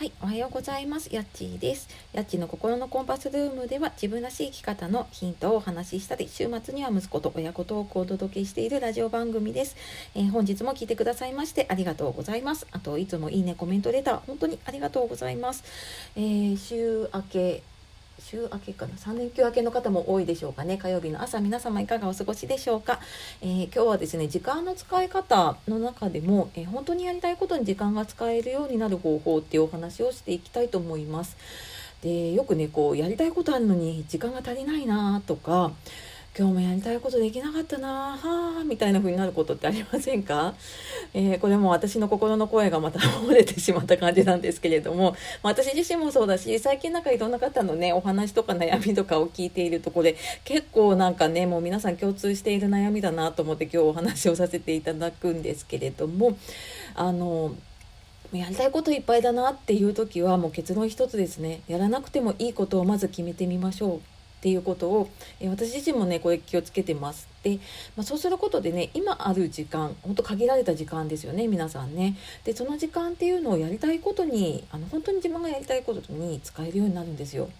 はい、おはようございます。やっちーです。やっちの心のコンパスルームでは自分らしい生き方のヒントをお話ししたり、週末には息子と親子トークをお届けしているラジオ番組です。えー、本日も聞いてくださいましてありがとうございます。あと、いつもいいね、コメントレター、本当にありがとうございます。えー、週明け週明けかな？3連休明けの方も多いでしょうかね。火曜日の朝皆様いかがお過ごしでしょうか、えー、今日はですね時間の使い方の中でも、えー、本当にやりたいことに時間が使えるようになる方法っていうお話をしていきたいと思います。でよくねこうやりたいことあるのに時間が足りないなとか今日もやりたいことできなかったな。はあみたいな風になることってありませんか、えー、これも私の心の声がまた漏れてしまった感じなんですけれども。まあ私自身もそうだし最近なんかいろんな方のねお話とか悩みとかを聞いているとこで結構なんかねもう皆さん共通している悩みだなと思って今日お話をさせていただくんですけれども。あのやりたいこといっぱいだなっていう時はもう結論一つですね。やらなくてもいいことをまず決めてみましょう。っていうことを、え私自身もねこれ気をつけてます。で、まあ、そうすることでね今ある時間ほんと限られた時間ですよね皆さんね。でその時間っていうのをやりたいことにあの本当に自分がやりたいことに使えるようになるんですよ。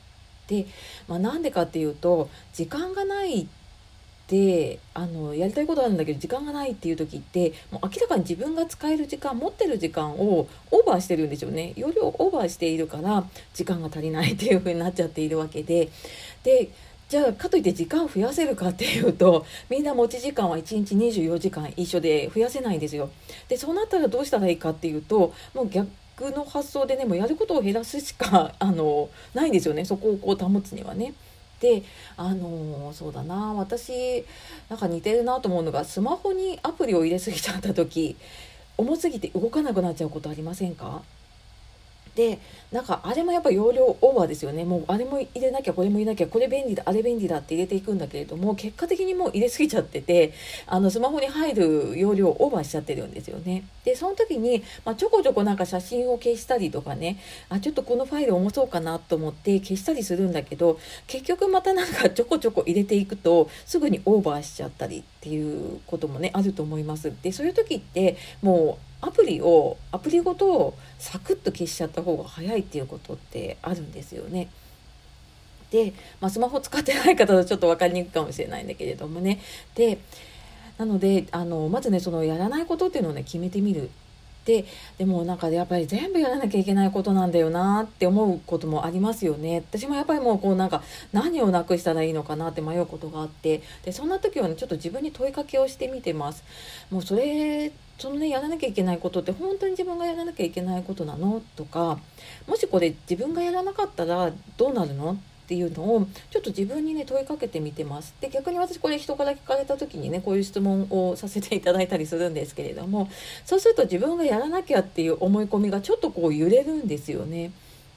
で、まあ、なんでかっていうと時間がないってであのやりたいことあるんだけど時間がないっていう時ってもう明らかに自分が使える時間持ってる時間をオーバーしてるんですよね容量オーバーしているから時間が足りないっていう風になっちゃっているわけででじゃあかといって時間を増やせるかっていうとみんな持ち時間は1日24時間一緒で増やせないんですよ。でそうなったらどうしたらいいかっていうともう逆の発想でねもうやることを減らすしかあのないんですよねそこをこう保つにはね。であのそうだな。私なんか似てるなと思うのがスマホにアプリを入れすぎちゃった時重すぎて動かなくなっちゃうことありませんか？でなんかあれもやっぱ容量オーバーですよね。もうあれも入れなきゃこれも入れなきゃこれ便利だあれ便利だって入れていくんだけれども結果的にもう入れすぎちゃっててあのスマホに入る容量オーバーしちゃってるんですよね。でその時に、まあ、ちょこちょこなんか写真を消したりとかねあちょっとこのファイル重そうかなと思って消したりするんだけど結局またなんかちょこちょこ入れていくとすぐにオーバーしちゃったりっていうこともねあると思います。でそういう時ってもうアプリをアプリごとサクッと消しちゃった方が早いっていうことってあるんですよね。で、まあ、スマホ使ってない方はちょっと分かりにくいかもしれないんだけれどもねでなのであのまずねそのやらないことっていうのをね決めてみるででもなんかやっぱり全部やらなきゃいけないことなんだよなって思うこともありますよね。私もやっぱりもうこうなんか何をなくしたらいいのかなって迷うことがあって。でそんな時はねちょっと自分に問いかけをしてみてます。もうそれそのねやらなきゃいけないことって本当に自分がやらなきゃいけないことなの？とかもしこれ自分がやらなかったらどうなるの？っていうのをちょっと自分にね問いかけてみてますで逆に私これ人から聞かれた時にねこういう質問をさせていただいたりするんですけれどもそうすると自分がやらなきゃっていう思い込みがちょっとこう揺れるんですよね。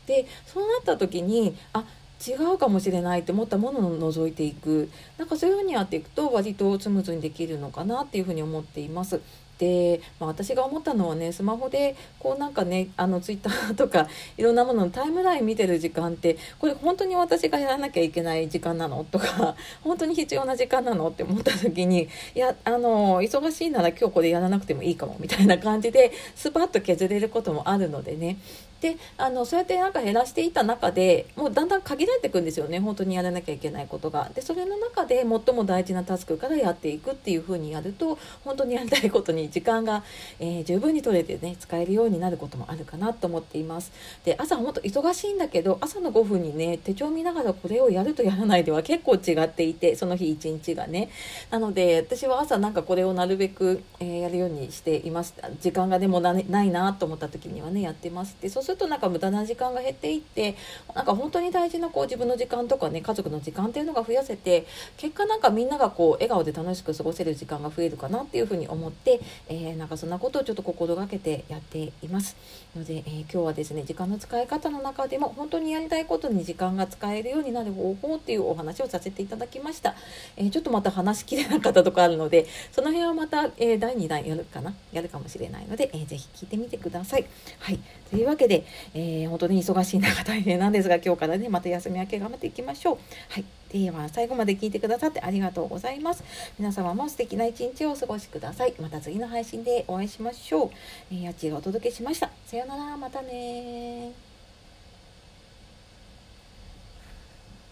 でそうなった時にあ違うかもしれないって思ったものを除いていくなんかそういうふうにやっていくと割とスムーズにできるのかなっていうふうに思っています。で、まあ、私が思ったのはねスマホでこうなんかねあのツイッターとか いろんなもののタイムライン見てる時間ってこれ本当に私がやらなきゃいけない時間なのとか 本当に必要な時間なのって思った時にいやあの忙しいなら今日これやらなくてもいいかもみたいな感じでスパッと削れることもあるのでね。であのそうやってなんか減らしていた中でもうだんだん限られていくんですよね本当にやらなきゃいけないことが。でそれの中で最も大事なタスクからやっていくっていう風にやると本当にやりたいことに時間が、えー、十分に取れてね使えるようになることもあるかなと思っています。で朝本当忙しいんだけど朝の5分にね手帳見ながらこれをやるとやらないでは結構違っていてその日一日がね。なので私は朝なんかこれをなるべく、えー、やるようにしています。時間がでもないなと思った時にはねやってます。でそうするとなんか無駄な時間が減っていってなんか本当に大事なこう自分の時間とかね家族の時間っていうのが増やせて結果なんかみんながこう笑顔で楽しく過ごせる時間が増えるかなっていうふうに思って、えー、なんかそんなことをちょっと心がけてやっています。ので、えー、今日はですね時間の使い方の中でも本当にやりたいことに時間が使えるようになる方法っていうお話をさせていただきました、えー、ちょっとまた話しきれなかったとこあるのでその辺はまた、え第2弾やるかな？やるかもしれないので、えー、ぜひ聞いてみてください。はい。というわけで、えー、本当に忙しい中大変なんですが今日からねまた休み明け頑張っていきましょう。はいでは最後まで聞いてくださってありがとうございます。皆様も素敵な一日をお過ごしください。また次の配信でお会いしましょう。えー、やちがお届けしました。さようなら、またね